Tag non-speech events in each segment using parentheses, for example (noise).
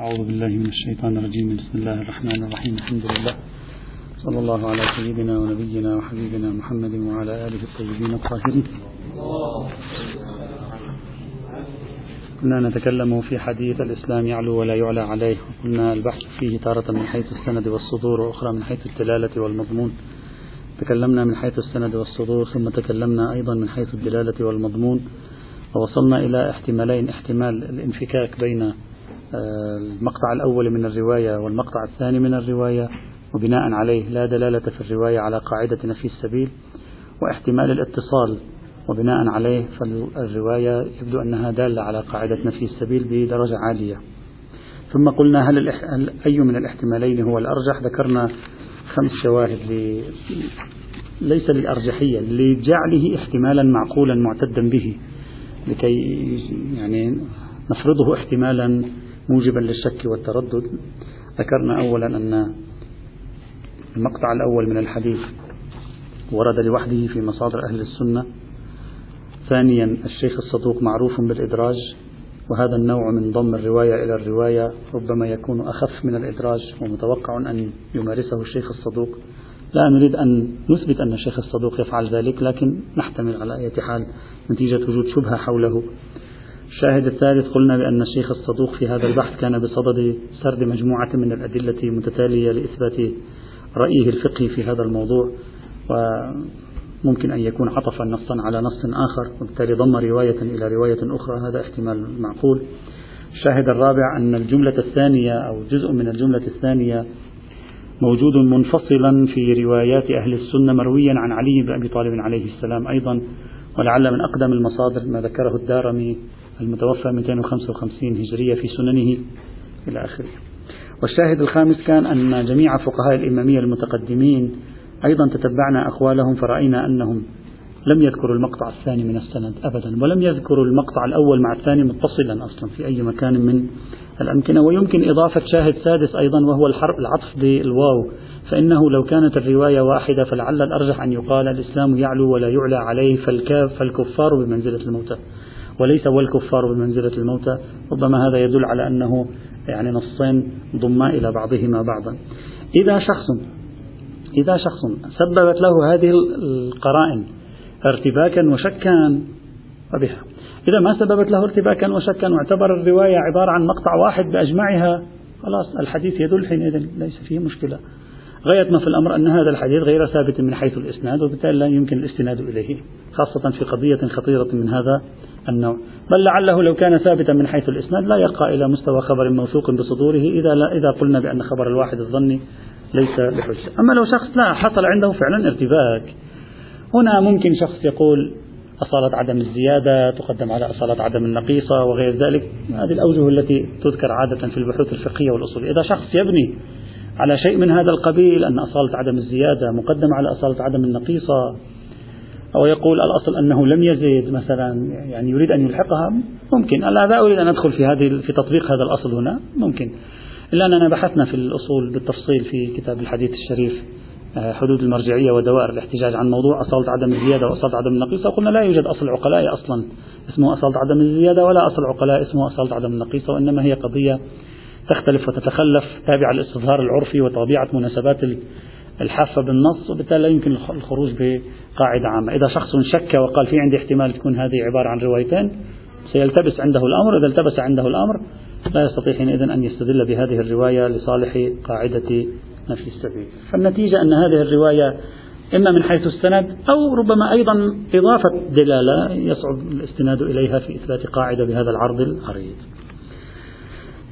أعوذ بالله من الشيطان الرجيم. بسم الله الرحمن الرحيم. الحمد لله. صلى الله على سيدنا ونبينا وحبيبنا محمد وعلى آله الطيبين الطاهرين. كنا نتكلم في حديث الإسلام يعلو ولا يعلى عليه وقلنا البحث فيه تارة من حيث السند والصدور وأخرى من حيث الدلالة والمضمون. تكلمنا من حيث السند والصدور ثم تكلمنا أيضا من حيث الدلالة والمضمون. ووصلنا إلى احتمالين احتمال الانفكاك بين المقطع الأول من الرواية والمقطع الثاني من الرواية وبناء عليه لا دلالة في الرواية على قاعدة نفي السبيل واحتمال الاتصال وبناء عليه فالرواية يبدو أنها دالة على قاعدة نفي السبيل بدرجة عالية. ثم قلنا هل, هل أي من الاحتمالين هو الأرجح؟ ذكرنا خمس شواهد ل... ليس للأرجحية لجعله احتمالا معقولا معتدا به لكي يعني نفرضه احتمالا موجبا للشك والتردد. ذكرنا أولا أن المقطع الأول من الحديث ورد لوحده في مصادر أهل السنة. ثانيا الشيخ الصدوق معروف بالإدراج وهذا النوع من ضم الرواية إلى الرواية ربما يكون أخف من الإدراج ومتوقع أن يمارسه الشيخ الصدوق. لا نريد أن نثبت أن الشيخ الصدوق يفعل ذلك لكن نحتمل على أي حال نتيجة وجود شبهة حوله. الشاهد الثالث قلنا بأن الشيخ الصدوق في هذا البحث كان بصدد سرد مجموعة من الأدلة المتتالية لإثبات رأيه الفقهي في هذا الموضوع وممكن أن يكون عطفا نصا على نص آخر وبالتالي ضم رواية إلى رواية أخرى هذا احتمال معقول. الشاهد الرابع أن الجملة الثانية أو جزء من الجملة الثانية موجود منفصلا في روايات أهل السنة مرويا عن علي بن أبي طالب عليه السلام أيضا ولعل من أقدم المصادر ما ذكره الدارمي المتوفى 255 هجرية في سننه إلى آخره. والشاهد الخامس كان أن جميع فقهاء الإمامية المتقدمين أيضا تتبعنا أقوالهم فرأينا أنهم لم يذكروا المقطع الثاني من السند أبدا ولم يذكروا المقطع الأول مع الثاني متصلا أصلا في أي مكان من الأمكنة. ويمكن إضافة شاهد سادس أيضا وهو العطف بالواو فإنه لو كانت الرواية واحدة فلعل الأرجح أن يقال الإسلام يعلو ولا يعلى عليه فالكفار بمنزلة الموتى. وليس والكفار بمنزلة الموتى. ربما هذا يدل على أنه يعني نصين ضما إلى بعضهما بعضا. إذا شخص إذا شخص سببت له هذه القرائن ارتباكا وشكا فبها. إذا ما سببت له ارتباكا وشكا واعتبر الرواية عبارة عن مقطع واحد بأجمعها خلاص الحديث يدل حينئذ ليس فيه مشكلة. غاية ما في الأمر أن هذا الحديث غير ثابت من حيث الإسناد وبالتالي لا يمكن الاستناد إليه خاصة في قضية خطيرة من هذا النوع بل لعله لو كان ثابتا من حيث الإسناد لا يرقى إلى مستوى خبر موثوق بصدوره إذا, لا إذا قلنا بأن خبر الواحد الظني ليس بحجة. أما لو شخص لا حصل عنده فعلا ارتباك. هنا ممكن شخص يقول أصالة عدم الزيادة تقدم على أصالة عدم النقيصة وغير ذلك. هذه الأوجه التي تذكر عادة في البحوث الفقهية والأصولية. إذا شخص يبني على شيء من هذا القبيل أن أصالة عدم الزيادة مقدمة على أصالة عدم النقيصة أو يقول الأصل أنه لم يزد مثلا يعني يريد أن يلحقها ممكن. لا أريد أن أدخل في هذه في تطبيق هذا الأصل هنا ممكن. إلا أننا بحثنا في الأصول بالتفصيل في كتاب الحديث الشريف آه، حدود المرجعية ودوائر الاحتجاج عن موضوع أصالة عدم الزيادة وأصالة عدم النقيصة. وقلنا لا يوجد أصل عقلاء أصلا اسمه أصالة عدم الزيادة ولا أصل عقلاء اسمه أصالة عدم النقيصة وإنما هي قضية تختلف وتتخلف تابعة للاستظهار العرفي وطبيعة مناسبات الحافة بالنص وبالتالي لا يمكن الخروج بقاعدة عامة. إذا شخص شك وقال في عندي احتمال تكون هذه عبارة عن روايتين سيلتبس عنده الأمر. إذا التبس عنده الأمر لا يستطيع حينئذ أن يستدل بهذه الرواية لصالح قاعدة نفي السبيل. فالنتيجة أن هذه الرواية إما من حيث السند أو ربما أيضا إضافة دلالة يصعب الاستناد إليها في إثبات قاعدة بهذا العرض العريض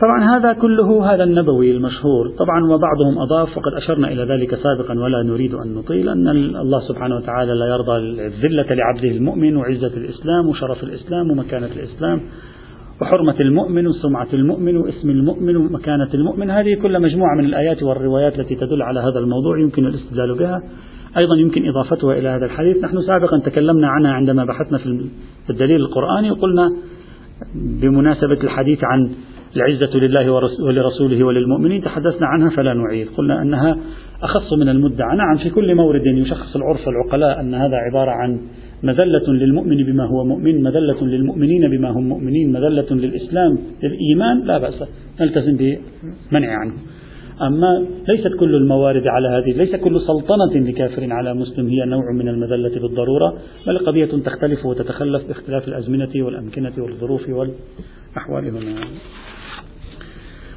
طبعا هذا كله هذا النبوي المشهور. طبعا وبعضهم أضاف وقد أشرنا إلى ذلك سابقا ولا نريد أن نطيل أن الله سبحانه وتعالى لا يرضى الذلة لعبده المؤمن وعزة الإسلام وشرف الإسلام ومكانة الإسلام وحرمة المؤمن وسمعة المؤمن واسم المؤمن ومكانة المؤمن. هذه كل مجموعة من الآيات والروايات التي تدل على هذا الموضوع يمكن الاستدلال بها. أيضا يمكن إضافتها إلى هذا الحديث. نحن سابقا تكلمنا عنها عندما بحثنا في الدليل القرآني وقلنا بمناسبة الحديث عن العزة لله ولرسوله وللمؤمنين. تحدثنا عنها فلا نعيد. قلنا أنها أخص من المدعى. نعم في كل مورد يشخص العرف والعقلاء أن هذا عبارة عن مذلة للمؤمن بما هو مؤمن مذلة للمؤمنين بما هم مؤمنين مذلة للإسلام للإيمان لا بأس. نلتزم بمنع عنه. أما ليست كل الموارد على هذه ليس كل سلطنة لكافر على مسلم هي نوع من المذلة بالضرورة بل قضية تختلف وتتخلف باختلاف الأزمنة والأمكنة والظروف والأحوال هنا.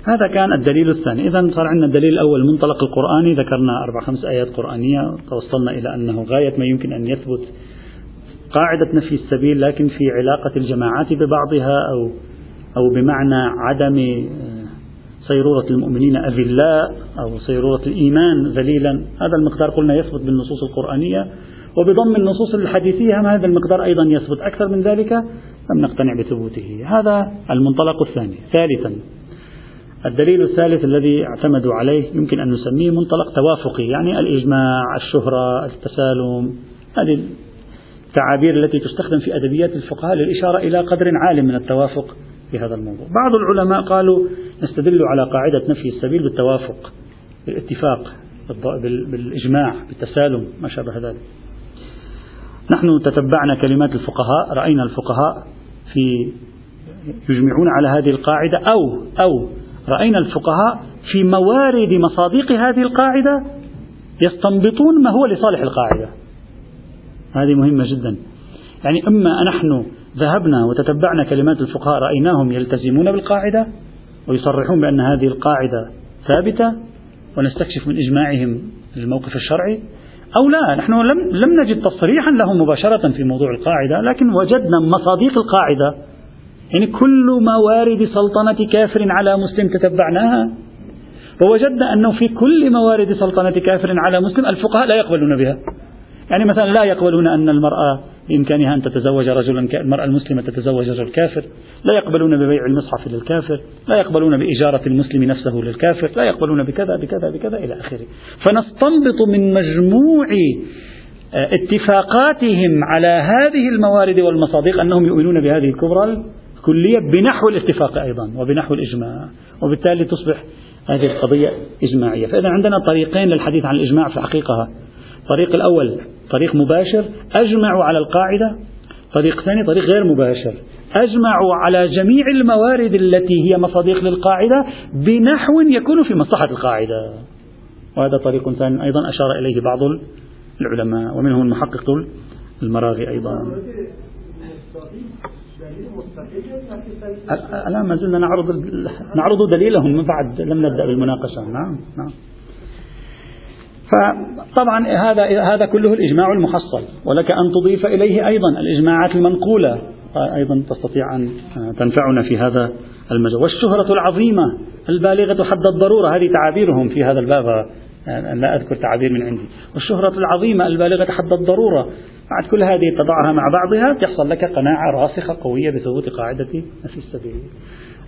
هذا كان الدليل الثاني. إذا صار عندنا الدليل الأول المنطلق القرآني ذكرنا أربع خمس آيات قرآنية. توصلنا إلى أنه غاية ما يمكن أن يثبت قاعدة نفي السبيل لكن في علاقة الجماعات ببعضها أو أو بمعنى عدم آه، صيرورة المؤمنين أذلاء أو صيرورة الإيمان ذليلا. هذا المقدار قلنا يثبت بالنصوص القرآنية. وبضم النصوص الحديثية هذا المقدار أيضا يثبت. أكثر من ذلك لم نقتنع بثبوته. هذا المنطلق الثاني. ثالثا الدليل الثالث الذي اعتمدوا عليه يمكن أن نسميه منطلق توافقي يعني الإجماع الشهرة التسالم هذه التعابير التي تستخدم في أدبيات الفقهاء للإشارة إلى قدر عال من التوافق في هذا الموضوع. بعض العلماء قالوا نستدل على قاعدة نفي السبيل بالتوافق بالاتفاق بالإجماع بالتسالم ما شابه ذلك. نحن تتبعنا كلمات الفقهاء رأينا الفقهاء في يجمعون على هذه القاعدة أو أو رأينا الفقهاء في موارد مصادق هذه القاعدة يستنبطون ما هو لصالح القاعدة. هذه مهمة جدا. يعني إما نحن ذهبنا وتتبعنا كلمات الفقهاء رأيناهم يلتزمون بالقاعدة ويصرحون بأن هذه القاعدة ثابتة ونستكشف من إجماعهم الموقف الشرعي أو لا. نحن لم, لم نجد تصريحا لهم مباشرة في موضوع القاعدة لكن وجدنا مصادق القاعدة يعني كل موارد سلطنة كافر على مسلم تتبعناها. ووجدنا أنه في كل موارد سلطنة كافر على مسلم الفقهاء لا يقبلون بها. يعني مثلا لا يقبلون أن المرأة بإمكانها أن تتزوج رجلا المرأة المسلمة تتزوج رجل كافر. لا يقبلون ببيع المصحف للكافر. لا يقبلون بإجارة المسلم نفسه للكافر. لا يقبلون بكذا بكذا بكذا إلى آخره. فنستنبط من مجموع آه، اتفاقاتهم على هذه الموارد والمصادق أنهم يؤمنون بهذه الكبرى الكلية بنحو الاتفاق أيضا وبنحو الإجماع وبالتالي تصبح هذه القضية إجماعية. فإذا عندنا طريقين للحديث عن الإجماع في حقيقة. الطريق الأول طريق مباشر أجمعوا على القاعدة. طريق ثاني طريق غير مباشر. أجمعوا على جميع الموارد التي هي مصادق للقاعدة بنحو يكون في مصلحة القاعدة. وهذا طريق ثاني أيضا أشار إليه بعض العلماء ومنهم المحقق المراغي أيضا. الآن ما زلنا نعرض نعرض دليلهم من بعد لم نبدأ بالمناقشة. نعم نعم. فطبعا هذا هذا كله الإجماع المحصل ولك أن تضيف إليه أيضا الإجماعات المنقولة. أيضا تستطيع أن تنفعنا في هذا المجال. والشهرة العظيمة البالغة حد الضرورة هذه تعابيرهم في هذا الباب لا أذكر تعابير من عندي. والشهرة العظيمة البالغة حد الضرورة بعد كل هذه تضعها مع بعضها تحصل لك قناعة راسخة قوية بثبوت قاعدة نفي السبيل.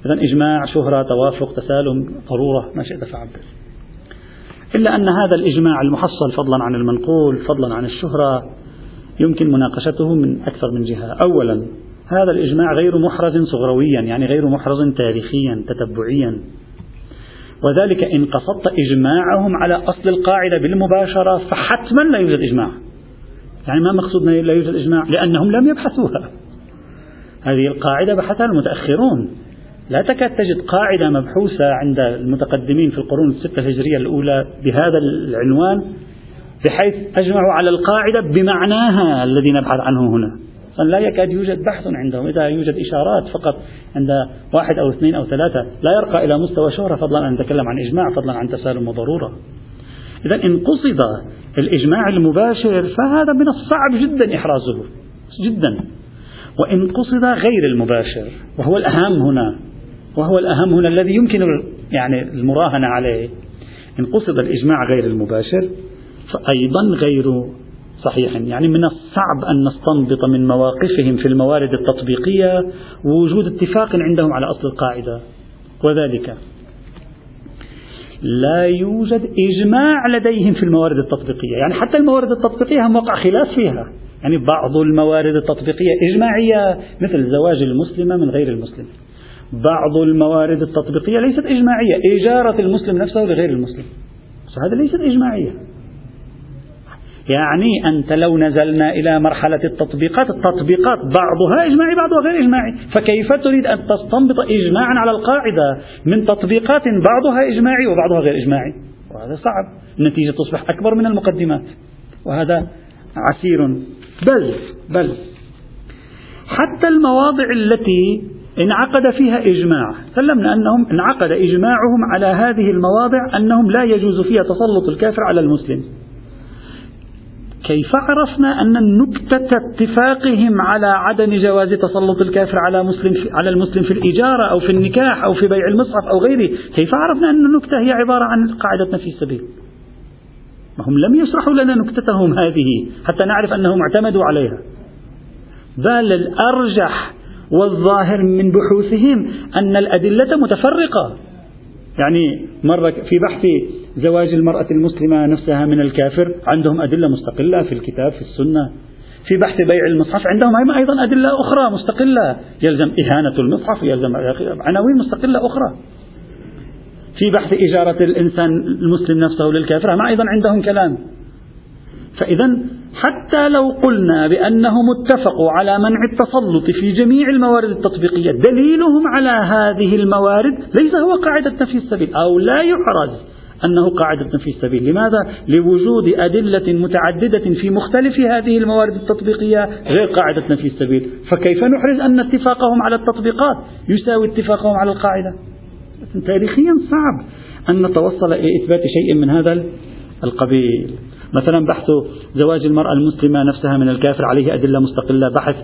إذا إجماع شهرة توافق تسالم ضرورة ما شئت فعبر إلا أن هذا الإجماع المحصل فضلا عن المنقول فضلا عن الشهرة يمكن مناقشته من أكثر من جهة. أولا هذا الإجماع غير محرز صغرويا يعني غير محرز تاريخيا تتبعيا. وذلك إن قصدت إجماعهم على أصل القاعدة بالمباشرة فحتما لا يوجد إجماع. يعني ما مقصود لا يوجد إجماع؟ لأنهم لم يبحثوها. هذه القاعدة بحثها المتأخرون. لا تكاد تجد قاعدة مبحوثة عند المتقدمين في القرون الستة الهجرية الأولى بهذا العنوان بحيث أجمعوا على القاعدة بمعناها الذي نبحث عنه هنا. لا يكاد يوجد بحث عندهم. إذا يوجد إشارات فقط عند واحد أو اثنين أو ثلاثة لا يرقى إلى مستوى شهرة فضلا أن نتكلم عن إجماع فضلا عن تسالم وضرورة. إذا إن قصد الإجماع المباشر فهذا من الصعب جدا إحرازه جدا. وإن قصد غير المباشر وهو الأهم هنا وهو الأهم هنا الذي يمكن يعني المراهنة عليه. إن قصد الإجماع غير المباشر فأيضا غير صحيح. يعني من الصعب أن نستنبط من مواقفهم في الموارد التطبيقية وجود اتفاق عندهم على أصل القاعدة. وذلك لا يوجد إجماع لديهم في الموارد التطبيقية. يعني حتى الموارد التطبيقية هم وقع خلاف فيها. يعني بعض الموارد التطبيقية إجماعية مثل زواج المسلمة من غير المسلم. بعض الموارد التطبيقية ليست إجماعية. إجارة المسلم نفسه لغير المسلم. هذا ليست إجماعية. يعني أنت لو نزلنا إلى مرحلة التطبيقات التطبيقات بعضها إجماعي بعضها غير إجماعي. فكيف تريد أن تستنبط إجماعا على القاعدة من تطبيقات بعضها إجماعي وبعضها غير إجماعي؟ وهذا صعب. النتيجة تصبح أكبر من المقدمات. وهذا عسير. بل بل حتى المواضع التي انعقد فيها إجماع سلمنا أنهم انعقد إجماعهم على هذه المواضع أنهم لا يجوز فيها تسلط الكافر على المسلم. كيف عرفنا أن نكتة اتفاقهم على عدم جواز تسلط الكافر على مسلم في على المسلم في الإجارة أو في النكاح أو في بيع المصحف أو غيره، كيف عرفنا أن النكتة هي عبارة عن قاعدة في السبيل؟ ما هم لم يشرحوا لنا نكتتهم هذه حتى نعرف أنهم اعتمدوا عليها. بل الأرجح والظاهر من بحوثهم أن الأدلة متفرقة يعني مرة في بحث زواج المرأة المسلمة نفسها من الكافر عندهم أدلة مستقلة في الكتاب في السنة. في بحث بيع المصحف عندهم أيضا أدلة أخرى مستقلة. يلزم إهانة المصحف يلزم عناوين مستقلة أخرى. في بحث إجارة الإنسان المسلم نفسه للكافر هم أيضا عندهم كلام. فإذا حتى لو قلنا بأنهم اتفقوا على منع التسلط في جميع الموارد التطبيقية دليلهم على هذه الموارد ليس هو قاعدة نفي السبيل أو لا يحرز. أنه قاعدة في السبيل. لماذا؟ لوجود أدلة متعددة في مختلف هذه الموارد التطبيقية غير قاعدة نفي السبيل. فكيف نحرز أن اتفاقهم على التطبيقات؟ يساوي اتفاقهم على القاعدة. تاريخيا صعب أن نتوصل إلى إثبات شيء من هذا القبيل. مثلا بحث زواج المرأة المسلمة نفسها من الكافر عليه أدلة مستقلة. بحث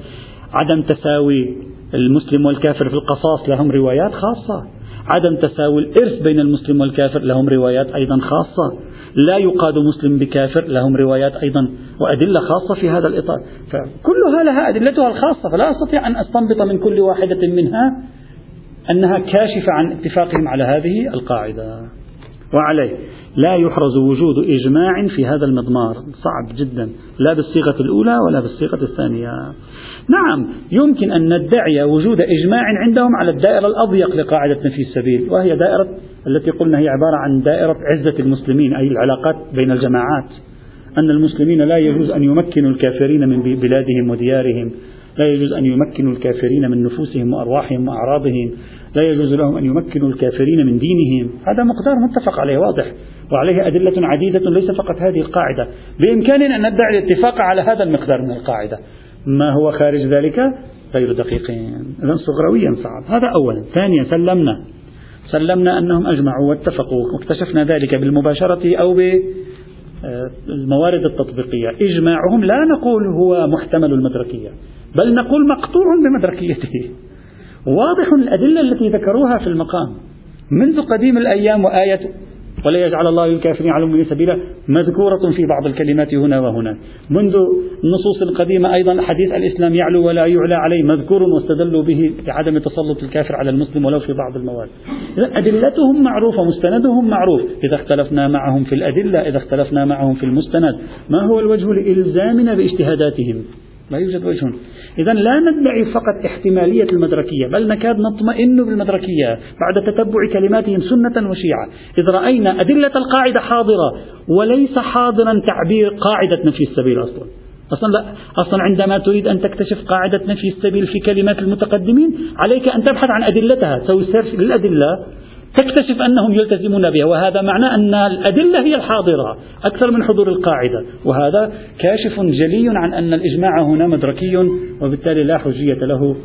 عدم تساوي المسلم والكافر في القصاص. لهم روايات خاصة. عدم تساوي الإرث بين المسلم والكافر لهم روايات أيضا خاصة. لا يقاد مسلم بكافر لهم روايات أيضا وأدلة خاصة في هذا الإطار. فكلها لها أدلتها الخاصة فلا أستطيع أن أستنبط من كل واحدة منها أنها كاشفة عن اتفاقهم على هذه القاعدة. وعليه لا يحرز وجود إجماع في هذا المضمار. صعب جدا لا بالصيغة الأولى ولا بالصيغة الثانية. نعم يمكن أن ندعي وجود إجماع عندهم على الدائرة الأضيق لقاعدة نفي السبيل وهي دائرة التي قلنا هي عبارة عن دائرة عزة المسلمين أي العلاقات بين الجماعات. أن المسلمين لا يجوز أن يمكنوا الكافرين من بلادهم وديارهم لا يجوز أن يمكنوا الكافرين من نفوسهم وأرواحهم وأعراضهم لا يجوز لهم أن يمكنوا الكافرين من دينهم. هذا مقدار متفق عليه واضح وعليه أدلة عديدة ليس فقط هذه القاعدة. بإمكاننا أن ندعي الاتفاق على هذا المقدار من القاعدة. ما هو خارج ذلك؟ غير دقيقين إذا صغرويا صعب. هذا أولا. ثانيا سلمنا. سلمنا أنهم أجمعوا واتفقوا واكتشفنا ذلك بالمباشرة أو بالموارد التطبيقية. إجماعهم لا نقول هو محتمل المدركية بل نقول مقطوع بمدركيته. واضح الأدلة التي ذكروها في المقام. منذ قديم الأيام وآية ولا يجعل الله للكافرين على المؤمنين سبيلا. مذكورة في بعض الكلمات هنا وهنا. منذ النصوص القديمة أيضا حديث الإسلام يعلو ولا يعلى عليه. مذكور واستدلوا به بعدم تسلط الكافر على المسلم ولو في بعض المواد. أدلتهم معروفة مستندهم معروف. إذا اختلفنا معهم في الأدلة إذا اختلفنا معهم في المستند. ما هو الوجه لإلزامنا باجتهاداتهم؟ لا يوجد وجه. إذا لا ندعي فقط احتمالية المدركية بل نكاد نطمئن بالمدركية بعد تتبع كلماتهم سنة وشيعة. إذ رأينا أدلة القاعدة حاضرة وليس حاضرا تعبير قاعدة نفي السبيل أصلا. أصلا لا أصلا عندما تريد أن تكتشف قاعدة نفي السبيل في كلمات المتقدمين عليك أن تبحث عن أدلتها. تسوي سيرش للأدلة. تكتشف أنهم يلتزمون بها وهذا معناه أن الأدلة هي الحاضرة أكثر من حضور القاعدة وهذا كاشف جلي عن أن الإجماع هنا مدركي وبالتالي لا حجية له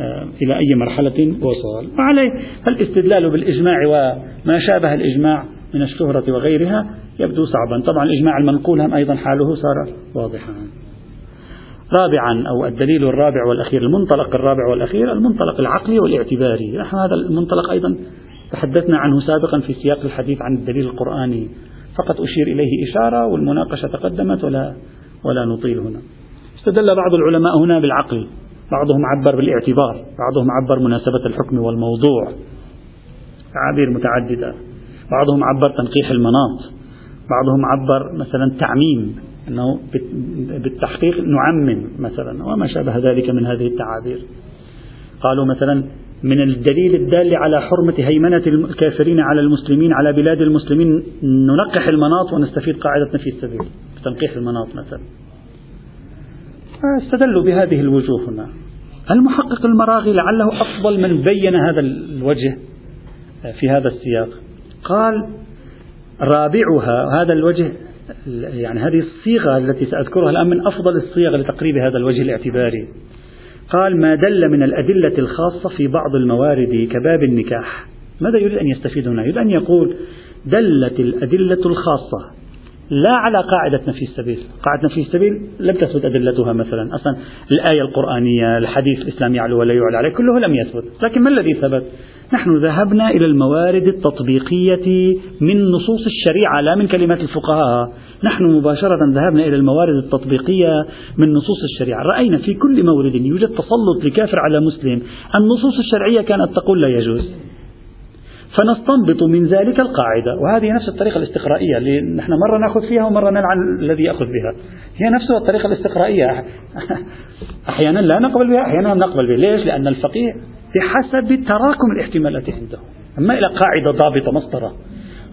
آه، إلى أي مرحلة وصل. وعليه الاستدلال بالإجماع وما شابه الإجماع من الشهرة وغيرها يبدو صعبا. طبعا الإجماع المنقول هم أيضا حاله صار واضحا. رابعا أو الدليل الرابع والأخير المنطلق الرابع والأخير المنطلق العقلي والاعتباري. نحن هذا المنطلق أيضا تحدثنا عنه سابقا في سياق الحديث عن الدليل القرآني. فقط أشير إليه إشارة والمناقشة تقدمت ولا ولا نطيل هنا. استدل بعض العلماء هنا بالعقل. بعضهم عبر بالاعتبار بعضهم عبر مناسبة الحكم والموضوع. تعابير متعددة. بعضهم عبر تنقيح المناط. بعضهم عبر مثلا تعميم أنه بالتحقيق نعمم مثلا وما شابه ذلك من هذه التعابير. قالوا مثلا من الدليل الدال على حرمة هيمنة الكافرين على المسلمين على بلاد المسلمين. ننقح المناط ونستفيد قاعدة نفي السبيل تنقيح المناط مثلا. استدلوا بهذه الوجوه هنا. المحقق المراغي لعله أفضل من بين هذا الوجه في هذا السياق. قال رابعها هذا الوجه يعني هذه الصيغة التي سأذكرها الآن من أفضل الصيغ لتقريب هذا الوجه الاعتباري. قال ما دل من الأدلة الخاصة في بعض الموارد كباب النكاح. ماذا يريد أن يستفيد هنا يريد أن يقول دلت الأدلة الخاصة. لا على قاعدة نفي السبيل. قاعدة نفي السبيل لم تثبت أدلتها مثلا. أصلا الآية القرآنية الحديث الإسلامي يعلو ولا يعلى عليه كله لم يثبت. لكن ما الذي ثبت؟ نحن ذهبنا إلى الموارد التطبيقية من نصوص الشريعة لا من كلمات الفقهاء. نحن مباشرة ذهبنا إلى الموارد التطبيقية من نصوص الشريعة. رأينا في كل مورد يوجد تسلط لكافر على مسلم. النصوص الشرعية كانت تقول لا يجوز. فنستنبط من ذلك القاعدة. وهذه نفس الطريقة الاستقرائية اللي نحن مرة نأخذ فيها ومرة نلعن الذي يأخذ بها. هي نفسها الطريقة الاستقرائية. (laughs) أحيانا لا نقبل بها أحيانا نقبل بها. ليش؟ لأن الفقيه بحسب تراكم الاحتمالات عنده. أما إلى قاعدة ضابطة مسطرة.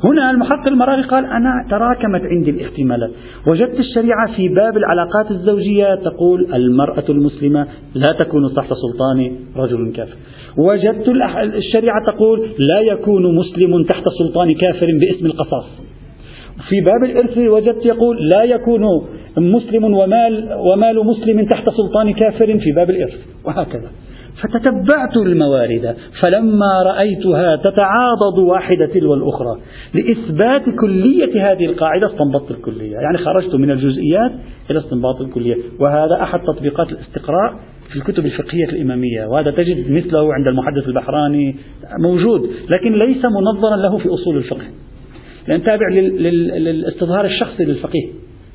هنا المحقق المراغي قال أنا تراكمت عندي الاحتمالات وجدت الشريعة في باب العلاقات الزوجية تقول المرأة المسلمة لا تكون تحت سلطان رجل كافر. وجدت الشريعة تقول لا يكون مسلم تحت سلطان كافر باسم القصاص. في باب الإرث وجدت يقول لا يكون مسلم ومال ومال مسلم تحت سلطان كافر في باب الإرث وهكذا. فتتبعت الموارد فلما رأيتها تتعاضد واحدة تلو الأخرى لإثبات كلية هذه القاعدة استنبطت الكلية. يعني خرجت من الجزئيات إلى استنباط الكلية. وهذا أحد تطبيقات الاستقراء في الكتب الفقهية الإمامية وهذا تجد مثله عند المحدث البحراني موجود لكن ليس منظرا له في أصول الفقه. لأن تابع للاستظهار الشخصي للفقيه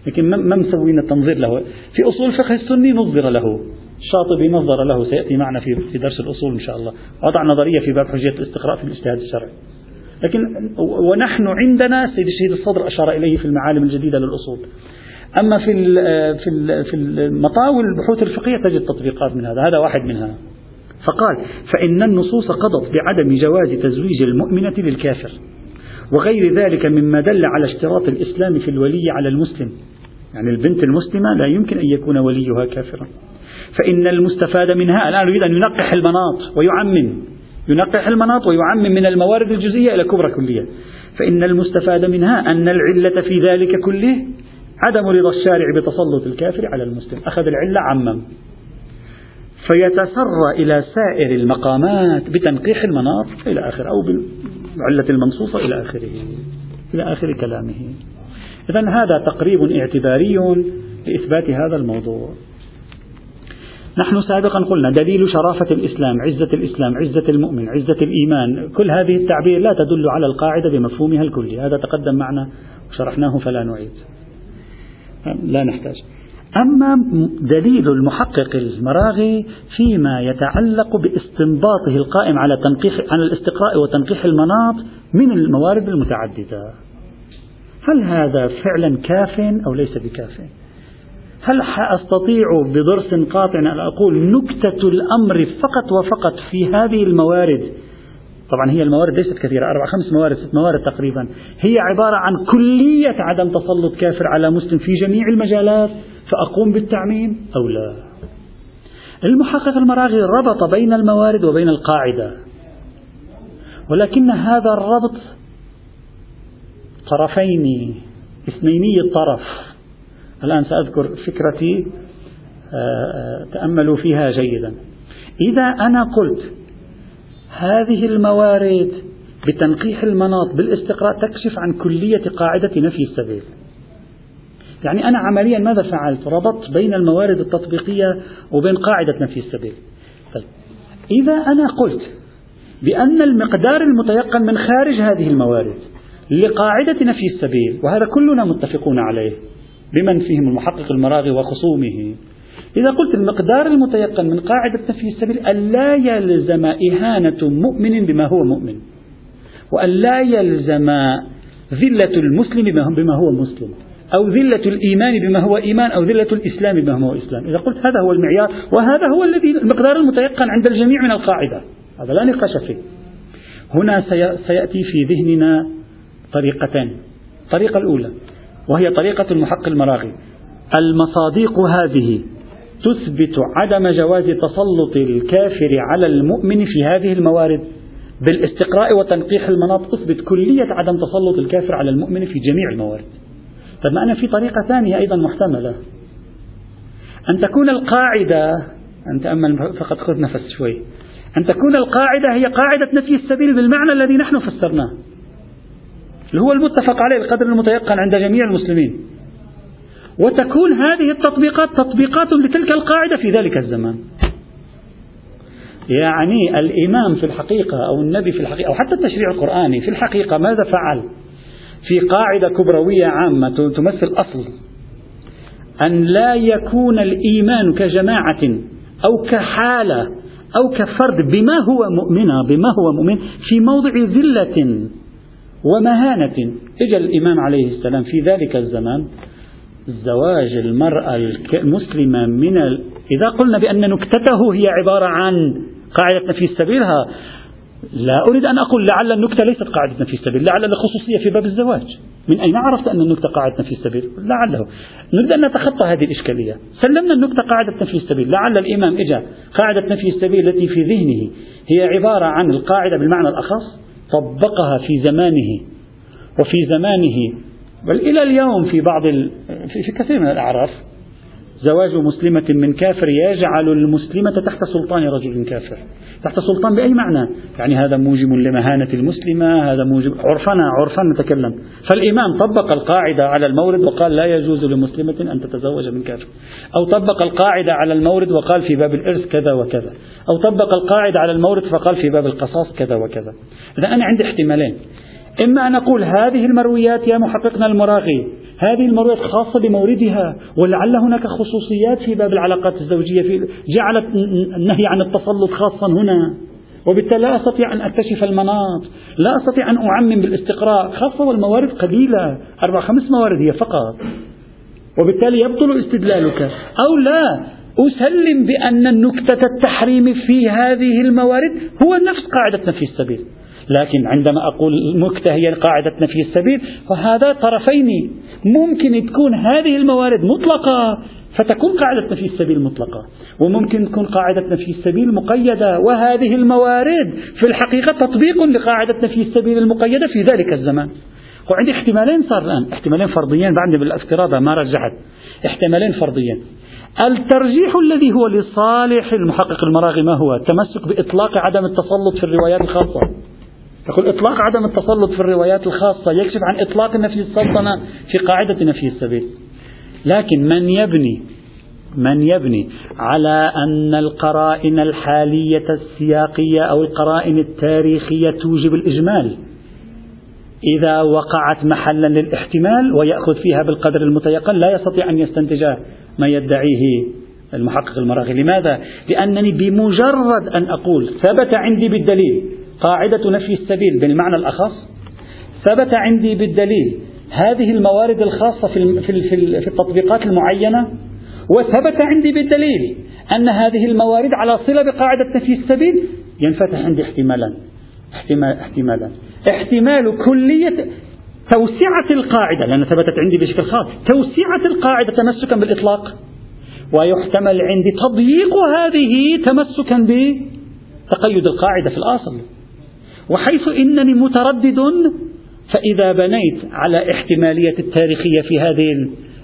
لكن ما مسوين التنظير له. في أصول الفقه السني نظر له الشاطبي نظر له سيأتي معنا في في درس الأصول إن شاء الله. وضع نظرية في باب حجية الاستقراء في الاجتهاد الشرعي. لكن ونحن عندنا سيد الشهيد الصدر أشار إليه في المعالم الجديدة للأصول. أما في في في المطاول البحوث الفقهية تجد تطبيقات من هذا هذا واحد منها. فقال فإن النصوص قضت بعدم جواز تزويج المؤمنة للكافر وغير ذلك مما دل على اشتراط الإسلام في الولي على المسلم. يعني البنت المسلمة لا يمكن أن يكون وليها كافرا. فإن المستفاد منها الآن يريد أن ينقح المناط ويعمم ينقح المناط ويعمم من الموارد الجزئية إلى كبرى كلية. فإن المستفاد منها أن العلة في ذلك كله عدم رضا الشارع بتسلط الكافر على المسلم. أخذ العلة عمم. فيتسرى إلى سائر المقامات بتنقيح المناط إلى آخر أو بالعلة المنصوصة إلى آخره إلى آخر كلامه. إذا هذا تقريب اعتباري لإثبات هذا الموضوع. نحن سابقا قلنا دليل شرافة الإسلام عزة الإسلام عزة المؤمن عزة الإيمان. كل هذه التعبير لا تدل على القاعدة بمفهومها الكلي. هذا تقدم معنا وشرحناه فلا نعيد. لا نحتاج. أما دليل المحقق المراغي فيما يتعلق باستنباطه القائم على تنقيح على الاستقراء وتنقيح المناط من الموارد المتعددة. هل هذا فعلا كاف أو ليس بكاف؟ هل أستطيع بدرس قاطع أن أقول نكتة الأمر فقط وفقط في هذه الموارد طبعا هي الموارد ليست كثيرة أربع خمس موارد ست موارد تقريبا. هي عبارة عن كلية عدم تسلط كافر على مسلم في جميع المجالات فأقوم بالتعميم أو لا. المحقق المراغي ربط بين الموارد وبين القاعدة. ولكن هذا الربط طرفين اثنيني الطرف. الآن سأذكر فكرتي آه، آه، تأملوا فيها جيدا. إذا أنا قلت هذه الموارد بتنقيح المناط بالاستقراء تكشف عن كلية قاعدة نفي السبيل. يعني أنا عمليا ماذا فعلت؟ ربطت بين الموارد التطبيقية وبين قاعدة نفي السبيل. طيب إذا أنا قلت بأن المقدار المتيقن من خارج هذه الموارد لقاعدة نفي السبيل وهذا كلنا متفقون عليه بمن فيهم المحقق المراغي وخصومه إذا قلت المقدار المتيقن من قاعدة نفي السبيل ألا يلزم إهانة مؤمن بما هو مؤمن وألا يلزم ذلة المسلم بما هو مسلم أو ذلة الإيمان بما هو إيمان أو ذلة الإسلام بما هو إسلام. إذا قلت هذا هو المعيار وهذا هو الذي المقدار المتيقن عند الجميع من القاعدة. هذا لا نقاش فيه. هنا سيأتي في ذهننا طريقتان. الطريقة الأولى وهي طريقة المحق المراغي المصاديق هذه تثبت عدم جواز تسلط الكافر على المؤمن في هذه الموارد. بالاستقراء وتنقيح المناط تثبت كلية عدم تسلط الكافر على المؤمن في جميع الموارد. طب ما أنا في طريقة ثانية أيضا محتملة. أن تكون القاعدة أن تأمل فقط خذ نفس شوي. أن تكون القاعدة هي قاعدة نفي السبيل بالمعنى الذي نحن فسرناه. اللي هو المتفق عليه القدر المتيقن عند جميع المسلمين. وتكون هذه التطبيقات تطبيقات لتلك القاعدة في ذلك الزمان. يعني الإمام في الحقيقة أو النبي في الحقيقة أو حتى التشريع القرآني في الحقيقة ماذا فعل؟ في قاعدة كبروية عامة تمثل أصل أن لا يكون الإيمان كجماعة أو كحالة أو كفرد بما هو مؤمنة بما هو مؤمن في موضع ذلة ومهانة. إجا الإمام عليه السلام في ذلك الزمان زواج المرأة المسلمة من ال... إذا قلنا بأن نكتته هي عبارة عن قاعدة نفي سبيلها لا أريد أن أقول لعل النكتة ليست قاعدة نفي السبيل لعل الخصوصية في باب الزواج. من أين عرفت أن النكتة قاعدة نفي السبيل لعله. نريد أن نتخطى هذه الإشكالية. سلمنا النكتة قاعدة نفي السبيل لعل الإمام إجا قاعدة نفي السبيل التي في ذهنه هي عبارة عن القاعدة بالمعنى الأخص طبقها في زمانه وفي زمانه بل إلى اليوم في بعض ال... في كثير من الأعراف زواج مسلمة من كافر يجعل المسلمة تحت سلطان رجل كافر. تحت سلطان بأي معنى؟ يعني هذا موجب لمهانة المسلمة هذا موجب عرفنا عرفا نتكلم. فالإمام طبق القاعدة على المورد وقال لا يجوز لمسلمة أن تتزوج من كافر. أو طبق القاعدة على المورد وقال في باب الإرث كذا وكذا. أو طبق القاعدة على المورد فقال في باب القصاص كذا وكذا. إذا أنا عندي احتمالين. إما أن أقول هذه المرويات يا محققنا المراغي هذه المرويات خاصة بموردها ولعل هناك خصوصيات في باب العلاقات الزوجية في جعلت النهي عن التسلط خاصا هنا وبالتالي لا أستطيع أن أكتشف المناط لا أستطيع أن أعمم بالاستقراء خاصة والموارد قليلة أربع خمس موارد هي فقط. وبالتالي يبطل استدلالك. أو لا أسلم بأن النكتة التحريم في هذه الموارد هو نفس قاعدة نفي السبيل. لكن عندما أقول نكتة هي قاعدة نفي السبيل فهذا طرفين ممكن تكون هذه الموارد مطلقة فتكون قاعدة نفي السبيل مطلقة. وممكن تكون قاعدة نفي السبيل مقيدة وهذه الموارد في الحقيقة تطبيق لقاعدة نفي السبيل المقيدة في ذلك الزمان. وعندي احتمالين صار الآن احتمالين فرضيين بعدني بالافتراض ما رجعت. احتمالين فرضيين الترجيح الذي هو لصالح المحقق المراغي ما هو التمسك بإطلاق عدم التسلط في الروايات الخاصة. يقول إطلاق عدم التسلط في الروايات الخاصة يكشف عن إطلاق نفي السلطنة في قاعدة نفي السبيل. لكن من يبني من يبني على أن القرائن الحالية السياقية أو القرائن التاريخية توجب الإجمال. إذا وقعت محلا للاحتمال ويأخذ فيها بالقدر المتيقن لا يستطيع أن يستنتج ما يدعيه المحقق المراغي. لماذا؟ لأنني بمجرد أن أقول ثبت عندي بالدليل قاعدة نفي السبيل بالمعنى الأخص ثبت عندي بالدليل هذه الموارد الخاصة في في التطبيقات المعينة وثبت عندي بالدليل أن هذه الموارد على صلة بقاعدة نفي السبيل ينفتح عندي احتمالان احتمال احتمالا. احتمال كلية توسعة القاعدة لأن ثبتت عندي بشكل خاص توسعة القاعدة تمسكا بالإطلاق ويحتمل عندي تضييق هذه تمسكا بتقيد القاعدة في الأصل. وحيث إنني متردد فإذا بنيت على احتمالية التاريخية في هذه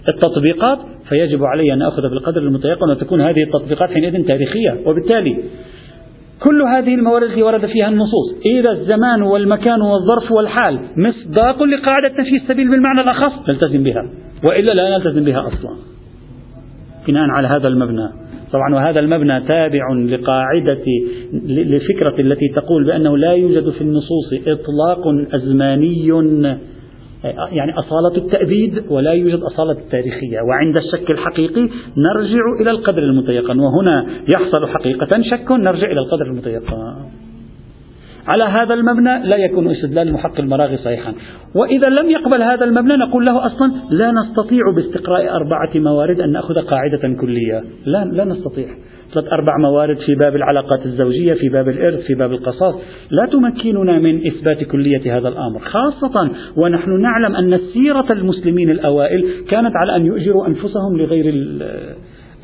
التطبيقات فيجب علي أن أخذ بالقدر المتيقن وتكون هذه التطبيقات حينئذ تاريخية. وبالتالي كل هذه الموارد التي ورد فيها النصوص إذا الزمان والمكان والظرف والحال مصداق لقاعدة نفي السبيل بالمعنى الأخص نلتزم بها. وإلا لا نلتزم بها أصلا. بناء على هذا المبنى. طبعا وهذا المبنى تابع لقاعدة لفكرة التي تقول بأنه لا يوجد في النصوص إطلاق أزماني يعني أصالة التأبيد ولا يوجد أصالة التاريخية. وعند الشك الحقيقي نرجع إلى القدر المتيقن وهنا يحصل حقيقة شك نرجع إلى القدر المتيقن. على هذا المبنى لا يكون استدلال محق المراغي صحيحا. وإذا لم يقبل هذا المبنى نقول له أصلا لا نستطيع باستقراء أربعة موارد أن نأخذ قاعدة كلية. لا, لا نستطيع. ثلاث أربع موارد في باب العلاقات الزوجية في باب الإرث في باب القصاص. لا تمكننا من إثبات كلية هذا الأمر. خاصة ونحن نعلم أن سيرة المسلمين الأوائل كانت على أن يؤجروا أنفسهم لغير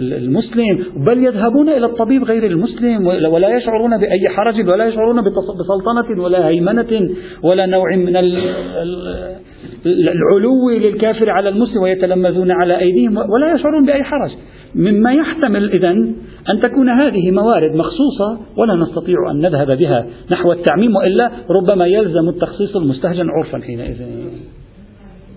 المسلم بل يذهبون إلى الطبيب غير المسلم ولا يشعرون بأي حرج ولا يشعرون بسلطنة ولا هيمنة ولا نوع من العلو للكافر على المسلم ويتلمذون على أيديهم ولا يشعرون بأي حرج. مما يحتمل إذا أن تكون هذه موارد مخصوصة ولا نستطيع أن نذهب بها نحو التعميم وإلا ربما يلزم التخصيص المستهجن عرفا حينئذ.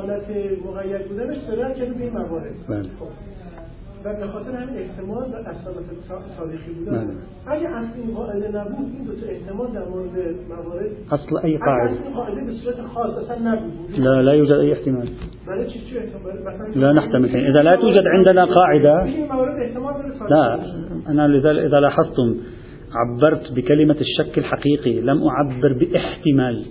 حالت مقید بودنش داره که به این موارد. و به خاطر همین احتمال و اصالت تاریخی بودن بله. اگه اصل این قاعده نبود این دو تا احتمال در مورد موارد اصل این قاعده. اصل قاعده به صورت خاص اصلا نبود. لا لا يوجد اي احتمال. لا نحتمل اذا لا توجد عندنا قاعدة. لا أنا لذلك إذا لاحظتم عبرت بكلمة الشك الحقيقي. لم أعبر بإحتمال.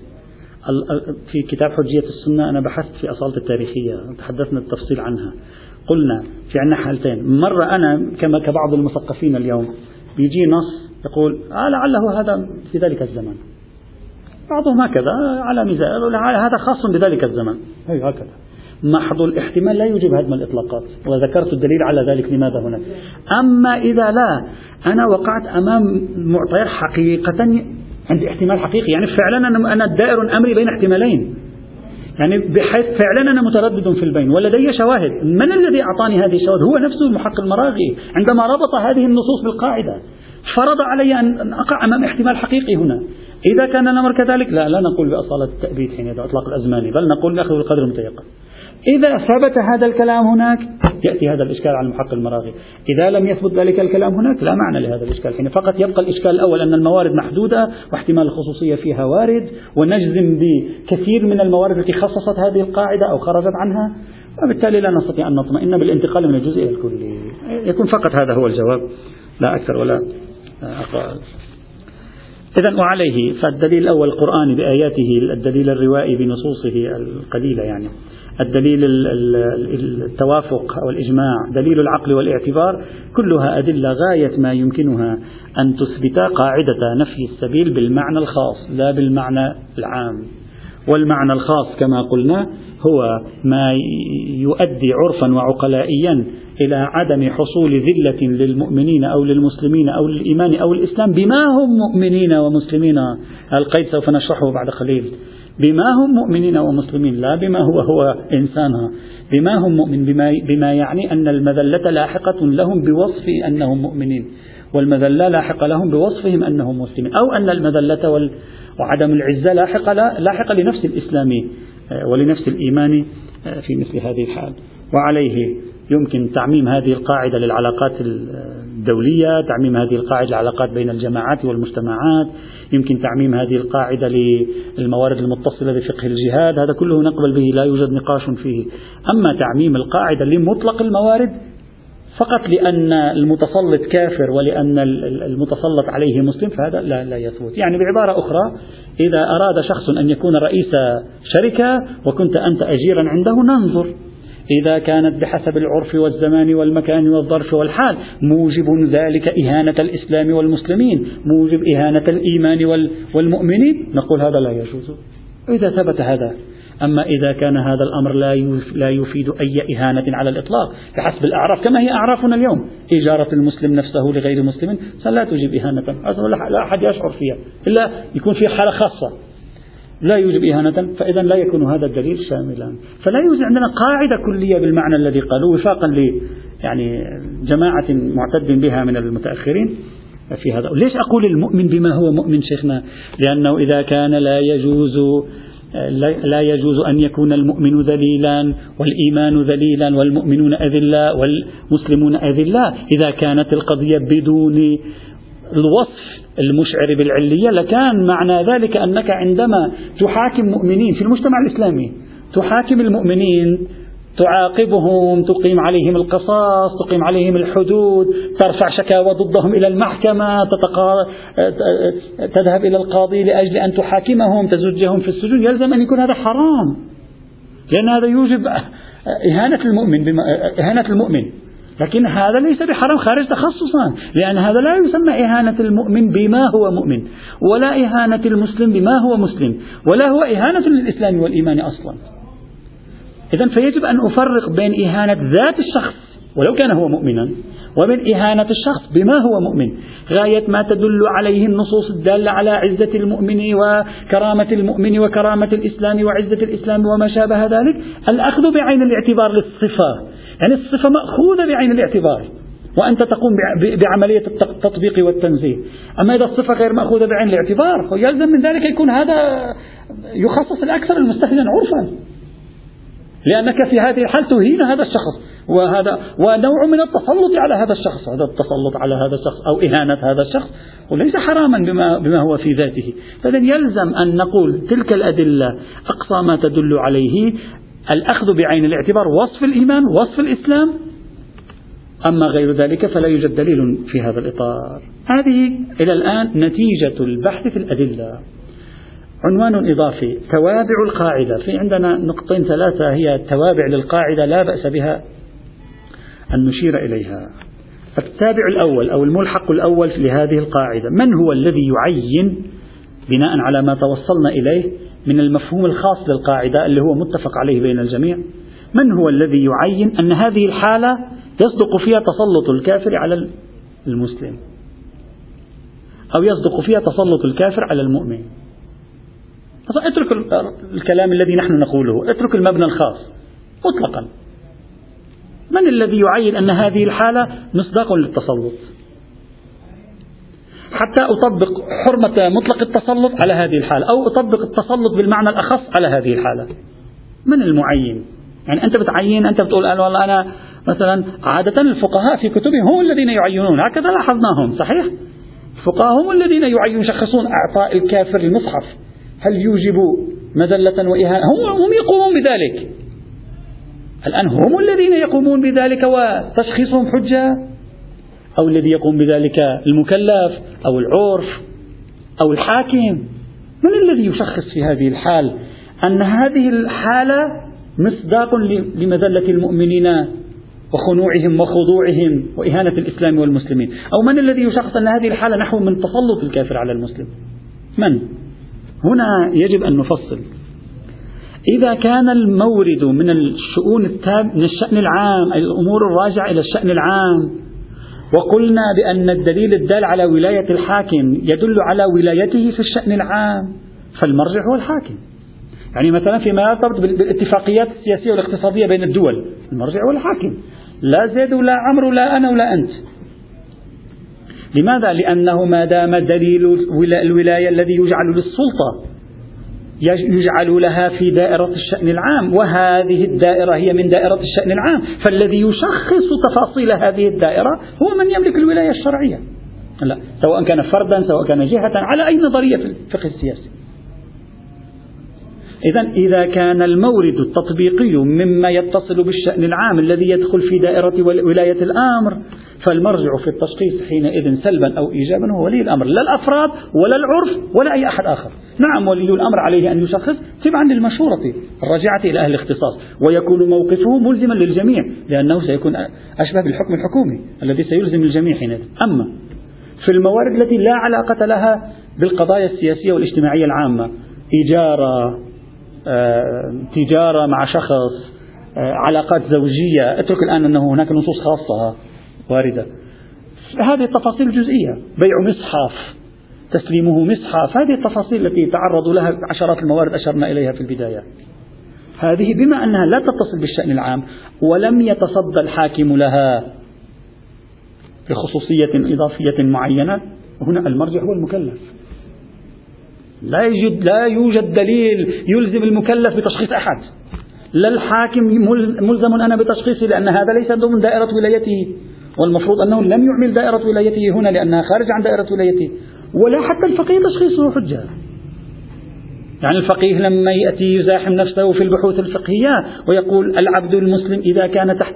في كتاب حجية السنة أنا بحثت في أصالة التاريخية تحدثنا التفصيل عنها. قلنا في عندنا حالتين. مرة أنا كما كبعض المثقفين اليوم بيجي نص يقول آه لعله هذا في ذلك الزمن. بعضهم هكذا على مزاج هذا خاص بذلك الزمن. هي هكذا. محض الاحتمال لا يوجب هدم الإطلاقات وذكرت الدليل على ذلك لماذا هنا؟ أما إذا لا أنا وقعت أمام معطيات حقيقة عندي احتمال حقيقي. يعني فعلا أنا دائر أمري بين احتمالين. يعني بحيث فعلا أنا متردد في البين. ولدي شواهد. من الذي أعطاني هذه الشواهد؟ هو نفسه المحقق المراغي عندما ربط هذه النصوص بالقاعدة فرض علي أن أقع أمام احتمال حقيقي هنا. إذا كان الأمر كذلك؟ لا لا نقول بأصالة التأبيد حين إطلاق الأزماني بل نقول نأخذ بالقدر المتيقن. إذا ثبت هذا الكلام هناك يأتي هذا الإشكال على المحقق المراغي إذا لم يثبت ذلك الكلام هناك لا معنى لهذا الإشكال. حين فقط يبقى الإشكال الأول أن الموارد محدودة واحتمال الخصوصية فيها وارد ونجزم بكثير من الموارد التي خصصت هذه القاعدة أو خرجت عنها وبالتالي لا نستطيع أن نطمئن بالانتقال من الجزء إلى الكلي يكون فقط هذا هو الجواب. لا أكثر ولا أقل إذا وعليه فالدليل الأول القرآني بآياته الدليل الروائي بنصوصه القليلة يعني. الدليل التوافق أو الإجماع دليل العقل والاعتبار كلها أدلة غاية ما يمكنها أن تثبت قاعدة نفي السبيل بالمعنى الخاص لا بالمعنى العام. والمعنى الخاص كما قلنا هو ما يؤدي عرفا وعقلائيا إلى عدم حصول ذلة للمؤمنين أو للمسلمين أو للإيمان أو الإسلام بما هم مؤمنين ومسلمين. القيد سوف نشرحه بعد قليل. بما هم مؤمنين ومسلمين لا بما هو هو إنسانها بما هم مؤمن بما, بما يعني أن المذلة لاحقة لهم بوصف أنهم مؤمنين والمذلة لاحقة لهم بوصفهم أنهم مسلمين. أو أن المذلة وعدم العزة لاحقة, لاحقة لنفس الإسلام آه، ولنفس الإيمان آه، في مثل هذه الحال. وعليه يمكن تعميم هذه القاعدة للعلاقات الدولية تعميم هذه القاعدة للعلاقات بين الجماعات والمجتمعات. يمكن تعميم هذه القاعدة للموارد المتصلة بفقه الجهاد هذا كله نقبل به لا يوجد نقاش فيه. أما تعميم القاعدة لمطلق الموارد فقط لأن المتسلط كافر ولأن المتسلط عليه مسلم فهذا لا, لا يثبت. يعني بعبارة أخرى إذا أراد شخص أن يكون رئيس شركة وكنت أنت أجيرا عنده ننظر. إذا كانت بحسب العرف والزمان والمكان والظرف والحال موجب ذلك إهانة الإسلام والمسلمين موجب إهانة الإيمان والمؤمنين. نقول هذا لا يجوز. إذا ثبت هذا. أما إذا كان هذا الأمر لا لا يفيد أي إهانة على الإطلاق بحسب الأعراف كما هي أعرافنا اليوم. إجارة المسلم نفسه لغير مسلم لا تجيب إهانة. لا أحد يشعر فيها إلا يكون في حالة خاصة. لا يوجب إهانة فإذا لا يكون هذا الدليل شاملا. فلا يوجد عندنا قاعدة كلية بالمعنى الذي قالوه وفاقا ل يعني جماعة معتد بها من المتأخرين في هذا. ليش أقول المؤمن بما هو مؤمن شيخنا؟ لأنه إذا كان لا يجوز لا يجوز أن يكون المؤمن ذليلا والإيمان ذليلا والمؤمنون أذلاء والمسلمون أذلاء إذا كانت القضية بدون الوصف المشعر بالعلية لكان معنى ذلك أنك عندما تحاكم مؤمنين في المجتمع الإسلامي تحاكم المؤمنين تعاقبهم تقيم عليهم القصاص تقيم عليهم الحدود ترفع شكاوى ضدهم إلى المحكمة تذهب إلى القاضي لأجل أن تحاكمهم تزجهم في السجون يلزم أن يكون هذا حرام لأن هذا يوجب إهانة المؤمن بما إهانة المؤمن. لكن هذا ليس بحرام خارج تخصصا لأن هذا لا يسمى إهانة المؤمن بما هو مؤمن ولا إهانة المسلم بما هو مسلم ولا هو إهانة للإسلام والإيمان أصلا. إذا فيجب أن أفرق بين إهانة ذات الشخص ولو كان هو مؤمنا وبين إهانة الشخص بما هو مؤمن. غاية ما تدل عليه النصوص الدالة على عزة المؤمن وكرامة المؤمن وكرامة الإسلام وعزة الإسلام وما شابه ذلك الأخذ بعين الاعتبار للصفة. يعني الصفة مأخوذة بعين الاعتبار وأنت تقوم بعملية التطبيق والتنزيه. أما إذا الصفة غير مأخوذة بعين الاعتبار يلزم من ذلك يكون هذا يخصص الأكثر المستهجن عرفا. لأنك في هذه الحال تهين هذا الشخص وهذا ونوع من التسلط على هذا الشخص هذا التسلط على هذا الشخص أو إهانة هذا الشخص وليس حراما بما, بما هو في ذاته. فإذا يلزم أن نقول تلك الأدلة أقصى ما تدل عليه الأخذ بعين الاعتبار وصف الإيمان وصف الإسلام. أما غير ذلك فلا يوجد دليل في هذا الإطار. هذه إلى الآن نتيجة البحث في الأدلة. عنوان إضافي توابع القاعدة. في عندنا نقطتين ثلاثة هي توابع للقاعدة لا بأس بها أن نشير إليها. التابع الأول أو الملحق الأول لهذه القاعدة من هو الذي يعين بناء على ما توصلنا إليه من المفهوم الخاص للقاعدة اللي هو متفق عليه بين الجميع. من هو الذي يعين أن هذه الحالة يصدق فيها تسلط الكافر على المسلم؟ أو يصدق فيها تسلط الكافر على المؤمن؟ اترك الكلام الذي نحن نقوله اترك المبنى الخاص مطلقا. من الذي يعين أن هذه الحالة مصداق للتسلط؟ حتى أطبق حرمة مطلق التسلط على هذه الحالة أو أطبق التسلط بالمعنى الأخص على هذه الحالة. من المعين؟ يعني أنت بتعين أنت بتقول أنا والله أنا مثلا عادة الفقهاء في كتبهم هم الذين يعينون هكذا لاحظناهم صحيح؟ الفقهاء هم الذين يعينون يشخصون أعطاء الكافر المصحف. هل يوجب مذلة وإهانة؟ هم, هم يقومون بذلك. الآن هم الذين يقومون بذلك وتشخيصهم حجة؟ أو الذي يقوم بذلك المكلف أو العرف أو الحاكم. من الذي يشخص في هذه الحال أن هذه الحالة مصداق لمذلة المؤمنين وخنوعهم وخضوعهم وإهانة الإسلام والمسلمين؟ أو من الذي يشخص أن هذه الحالة نحو من تسلط الكافر على المسلم؟ من؟ هنا يجب أن نفصل. إذا كان المورد من الشؤون التاب من الشأن العام الأمور الراجعة إلى الشأن العام وقلنا بأن الدليل الدال على ولاية الحاكم يدل على ولايته في الشأن العام فالمرجع هو الحاكم. يعني مثلا فيما يرتبط بالاتفاقيات السياسية والاقتصادية بين الدول المرجع هو الحاكم. لا زيد ولا عمرو لا أنا ولا أنت. لماذا؟ لأنه ما دام دليل الولاية الذي يجعل للسلطة يجعل لها في دائرة الشأن العام وهذه الدائرة هي من دائرة الشأن العام. فالذي يشخص تفاصيل هذه الدائرة هو من يملك الولاية الشرعية. لا سواء كان فردا سواء كان جهة على أي نظرية في الفقه السياسي. إذا إذا كان المورد التطبيقي مما يتصل بالشأن العام الذي يدخل في دائرة ولاية الأمر فالمرجع في التشخيص حينئذ سلبا أو إيجابا هو ولي الأمر لا الأفراد ولا العرف ولا أي أحد آخر. نعم ولي الأمر عليه أن يشخص تبعا للمشورة الراجعة إلى أهل الاختصاص ويكون موقفه ملزما للجميع لأنه سيكون أشبه بالحكم الحكومي الذي سيلزم الجميع حينئذ. أما في الموارد التي لا علاقة لها بالقضايا السياسية والاجتماعية العامة إجارة تجارة مع شخص آه، علاقات زوجية. أترك الآن أنه هناك نصوص خاصة واردة. هذه التفاصيل الجزئية بيع مصحف تسليمه مصحف. هذه التفاصيل التي تعرض لها عشرات الموارد أشرنا إليها في البداية. هذه بما أنها لا تتصل بالشأن العام ولم يتصدى الحاكم لها بخصوصية إضافية معينة هنا المرجع هو المكلف. لا يوجد لا يوجد دليل يلزم المكلف بتشخيص أحد. لا الحاكم ملزم أنا بتشخيصه لأن هذا ليس ضمن دائرة ولايته. والمفروض أنه لم يعمل دائرة ولايته هنا لأنها خارج عن دائرة ولايته. ولا حتى الفقيه تشخيصه حجة. يعني الفقيه لما يأتي يزاحم نفسه في البحوث الفقهية ويقول العبد المسلم إذا كان تحت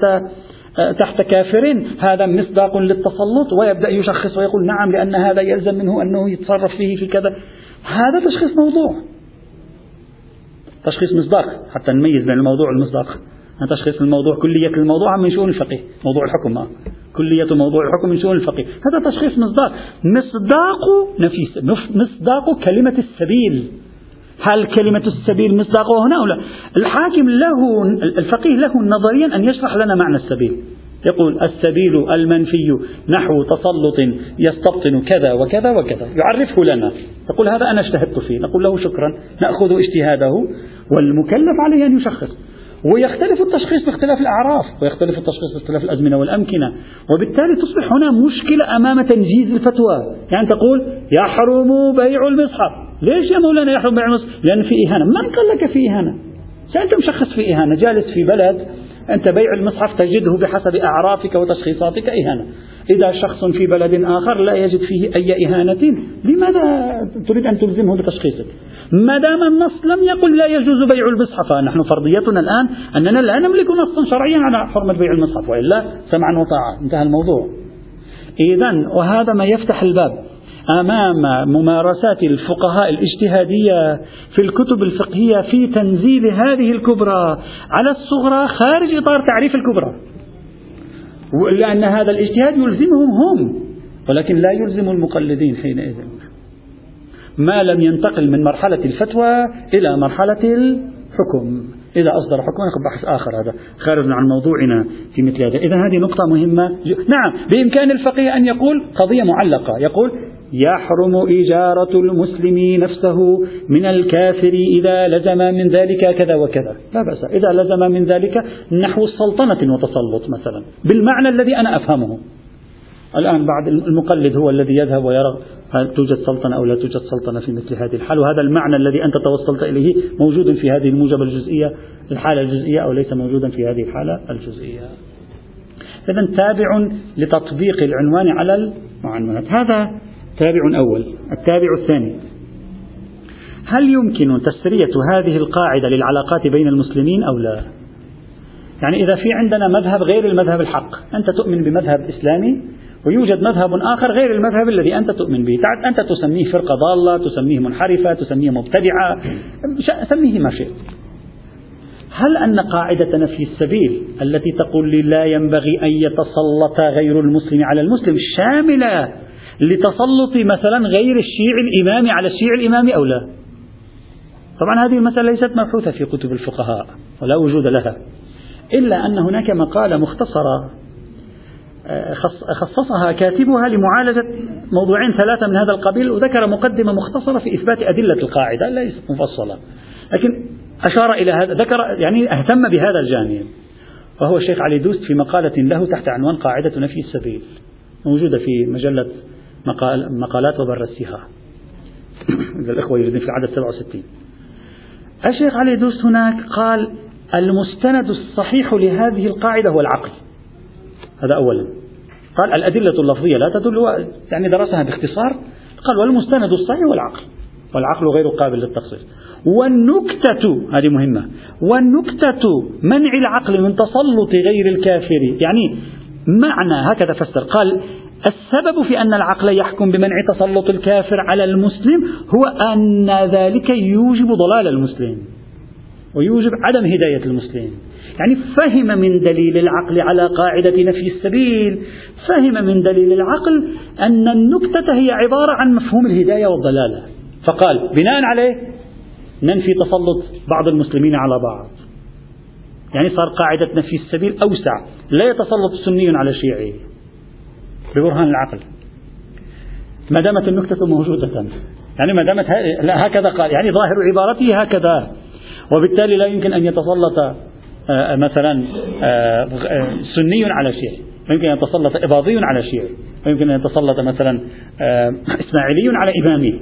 تحت كافر هذا مصداق للتسلط ويبدأ يشخص ويقول نعم لأن هذا يلزم منه أنه يتصرف فيه في كذا. هذا تشخيص موضوع. تشخيص مصداق حتى نميز بين الموضوع والمصداق تشخيص الموضوع كلية الموضوع من شؤون الفقيه موضوع الحكم. كلية موضوع الحكم من شؤون الفقيه. هذا تشخيص مصداق مصداق نفيس مصداق كلمة السبيل. هل كلمة السبيل مصداقها هنا أو لا؟ الحاكم له الفقيه له نظريا أن يشرح لنا معنى السبيل. يقول السبيل المنفي نحو تسلط يستبطن كذا وكذا وكذا يعرفه لنا. يقول هذا أنا اجتهدت فيه نقول له شكرا نأخذ اجتهاده والمكلف عليه أن يشخص. ويختلف التشخيص باختلاف الأعراف ويختلف التشخيص باختلاف الأزمنة والأمكنة. وبالتالي تصبح هنا مشكلة أمام تنجيز الفتوى. يعني تقول يحرم بيع المصحف. ليش يا مولانا يحرم بيع المصحف؟ لأن في إهانة. من قال لك في إهانة؟ أنت مشخص في إهانة جالس في بلد أنت بيع المصحف تجده بحسب أعرافك وتشخيصاتك إهانة. إذا شخص في بلد آخر لا يجد فيه أي إهانة. لماذا تريد أن تلزمه بتشخيصك؟ ما دام النص لم يقل لا يجوز بيع المصحف. نحن فرضيتنا الآن أننا لا نملك نصا شرعيا على حرمة بيع المصحف وإلا سمعا وطاعة. انتهى الموضوع. إذا وهذا ما يفتح الباب. أمام ممارسات الفقهاء الاجتهادية في الكتب الفقهية في تنزيل هذه الكبرى على الصغرى خارج إطار تعريف الكبرى. لأن هذا الاجتهاد يلزمهم هم ولكن لا يلزم المقلدين حينئذ. ما لم ينتقل من مرحلة الفتوى إلى مرحلة الحكم. إذا أصدر حكما بحث آخر هذا خارج عن موضوعنا في مثل هذا إذا هذه نقطة مهمة نعم بإمكان الفقيه أن يقول قضية معلقة يقول يحرم إجارة المسلم نفسه من الكافر إذا لزم من ذلك كذا وكذا. لا بأس. إذا لزم من ذلك نحو سلطنة وتسلط مثلا. بالمعنى الذي أنا أفهمه. الآن بعد المقلد هو الذي يذهب ويرى هل توجد سلطنة أو لا توجد سلطنة في مثل هذه الحال؟ وهذا المعنى الذي أنت توصلت إليه موجود في هذه الموجبة الجزئية الحالة الجزئية أو ليس موجودا في هذه الحالة الجزئية. إذا تابع لتطبيق العنوان على المعنونات هذا تابع أول التابع الثاني. هل يمكن تسرية هذه القاعدة للعلاقات بين المسلمين أو لا؟ يعني إذا في عندنا مذهب غير المذهب الحق أنت تؤمن بمذهب إسلامي ويوجد مذهب آخر غير المذهب الذي أنت تؤمن به. أنت تسميه فرقة ضالة تسميه منحرفة تسميه مبتدعة سميه ما شئت. هل أن قاعدة نفي السبيل التي تقول لي لا ينبغي أن يتسلط غير المسلم على المسلم شاملة لتسلط مثلا غير الشيعي الإمامي على الشيعي الإمامي أو لا؟ طبعا هذه المسألة ليست مبحوثة في كتب الفقهاء ولا وجود لها. إلا أن هناك مقالة مختصرة آه، خصصها كاتبها لمعالجة موضوعين ثلاثة من هذا القبيل وذكر مقدمة مختصرة في إثبات أدلة القاعدة ليست مفصلة. لكن أشار إلى هذا ذكر يعني أهتم بهذا الجانب. وهو الشيخ علي دوست في مقالة له تحت عنوان قاعدة نفي السبيل موجودة في مجلة مقال مقالات وبرزتها. (clears throat) إذا الإخوة يريدون في العدد 67 الشيخ علي دوست هناك قال المستند الصحيح لهذه القاعدة هو العقل. هذا أولا. قال الأدلة اللفظية لا تدل يعني درسها باختصار. قال والمستند الصحيح هو العقل. والعقل غير قابل للتخصيص. والنكتة هذه مهمة. والنكتة منع العقل من تسلط غير الكافر. يعني معنى هكذا فسر. قال السبب في أن العقل يحكم بمنع تسلط الكافر على المسلم هو أن ذلك يوجب ضلال المسلم ويوجب عدم هداية المسلم. يعني فهم من دليل العقل على قاعدة نفي السبيل فهم من دليل العقل أن النكتة هي عبارة عن مفهوم الهداية والضلالة. فقال بناء عليه ننفي تسلط بعض المسلمين على بعض. يعني صار قاعدة نفي السبيل أوسع لا يتسلط سني على شيعي. ببرهان العقل. ما دامت النكتة موجودة. يعني ما دامت هكذا قال يعني ظاهر عبارته هكذا. وبالتالي لا يمكن أن يتسلط آه، مثلا آه، سني على شيعي ويمكن أن يتسلط إباضي على شيعي ويمكن أن يتسلط مثلا آه، إسماعيلي على إمامي.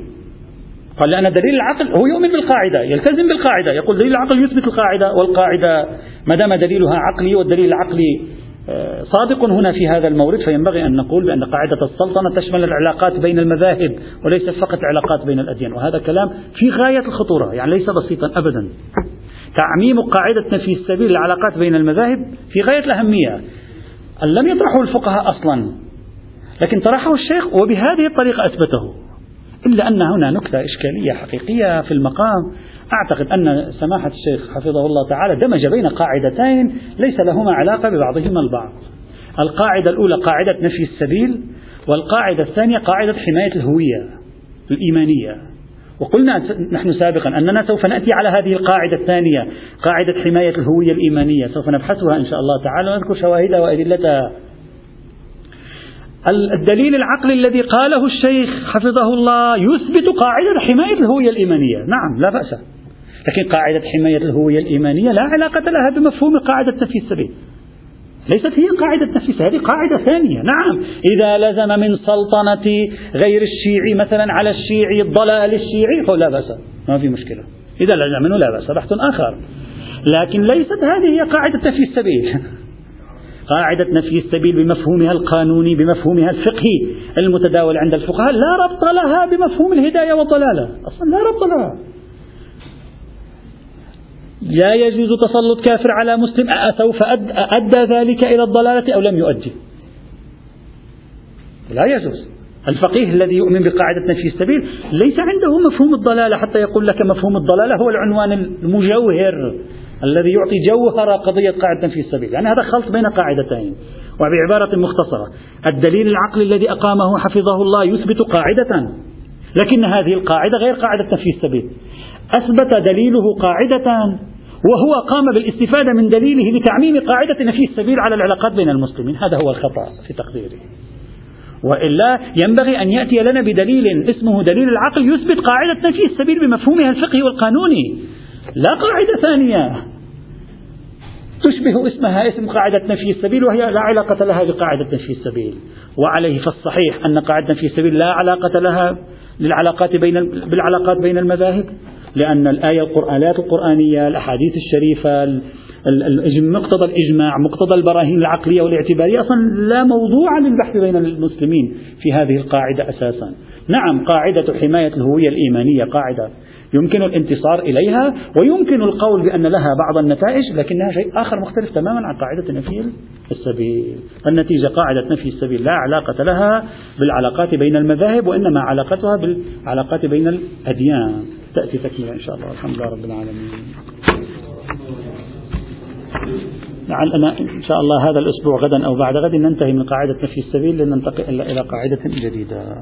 قال لأن دليل العقل هو يؤمن بالقاعدة يلتزم بالقاعدة. يقول دليل العقل يثبت القاعدة والقاعدة. ما دام دليلها عقلي والدليل العقلي آه، صادق هنا في هذا المورد فينبغي أن نقول بأن قاعدة السلطنة تشمل العلاقات بين المذاهب وليست فقط العلاقات بين الأديان. وهذا كلام في غاية الخطورة يعني ليس بسيطا أبدا. تعميم قاعدة نفي السبيل للعلاقات بين المذاهب في غاية الأهمية. لم يطرحه الفقهاء أصلا لكن طرحه الشيخ وبهذه الطريقة أثبته. إلا أن هنا نكتة إشكالية حقيقية في المقام. أعتقد أن سماحة الشيخ حفظه الله تعالى دمج بين قاعدتين ليس لهما علاقة ببعضهما البعض. القاعدة الأولى قاعدة نفي السبيل والقاعدة الثانية قاعدة حماية الهوية الإيمانية. وقلنا نحن سابقا أننا سوف نأتي على هذه القاعدة الثانية قاعدة حماية الهوية الإيمانية. سوف نبحثها إن شاء الله تعالى ونذكر شواهدها وأدلتها. الدليل العقلي الذي قاله الشيخ حفظه الله يثبت قاعدة حماية الهوية الإيمانية. نعم لا بأس. لكن قاعدة حماية الهوية الإيمانية لا علاقة لها بمفهوم قاعدة نفي السبيل. ليست هي قاعدة نفي هذه قاعدة ثانية. نعم إذا لزم من سلطنة غير الشيعي مثلا على الشيعي الضلال الشيعي فلا بأس ما في مشكلة. إذا لزم منه لا بأس بحث آخر. لكن ليست هذه هي قاعدة نفي السبيل. (laughs) قاعدة نفي السبيل بمفهومها القانوني بمفهومها الفقهي المتداول عند الفقهاء لا ربط لها بمفهوم الهداية والضلالة. أصلا لا ربط لها. لا يجوز تسلط كافر على مسلم أسوف أدى ذلك إلى الضلالة أو لم يؤدي. لا يجوز. الفقيه الذي يؤمن بقاعدة نفي السبيل ليس عنده مفهوم الضلالة حتى يقول لك مفهوم الضلالة هو العنوان المجوهر الذي يعطي جوهر قضية قاعدة نفي السبيل. يعني هذا خلط بين قاعدتين. وبعبارة مختصرة الدليل العقلي الذي أقامه حفظه الله يثبت قاعدة. لكن هذه القاعدة غير قاعدة نفي السبيل. أثبت دليله قاعدة. وهو قام بالاستفادة من دليله لتعميم قاعدة نفي السبيل على العلاقات بين المسلمين. هذا هو الخطأ في تقديري وإلا ينبغي أن يأتي لنا بدليل اسمه دليل العقل يثبت قاعدة نفي السبيل بمفهومها الفقهي والقانوني. لا قاعدة ثانية. تشبه اسمها اسم قاعدة نفي السبيل وهي لا علاقة لها بقاعدة نفي السبيل. وعليه فالصحيح أن قاعدة نفي السبيل لا علاقة لها للعلاقات بين بالعلاقات بين المذاهب. لأن الآية القرآنات القرآنية الأحاديث الشريفة مقتضى الإجماع مقتضى البراهين العقلية والاعتبارية أصلا لا موضوع للبحث بين المسلمين في هذه القاعدة أساسا. نعم قاعدة حماية الهوية الإيمانية قاعدة يمكن الانتصار إليها ويمكن القول بأن لها بعض النتائج لكنها شيء آخر مختلف تماما عن قاعدة نفي السبيل. النتيجة قاعدة نفي السبيل لا علاقة لها بالعلاقات بين المذاهب وإنما علاقتها بالعلاقات بين الأديان. تأتي تكملة إن شاء الله. الحمد لله رب العالمين. لعلنا إن شاء الله هذا الأسبوع غدا أو بعد غد ننتهي من قاعدة نفي السبيل لننتقل إلى قاعدة جديدة.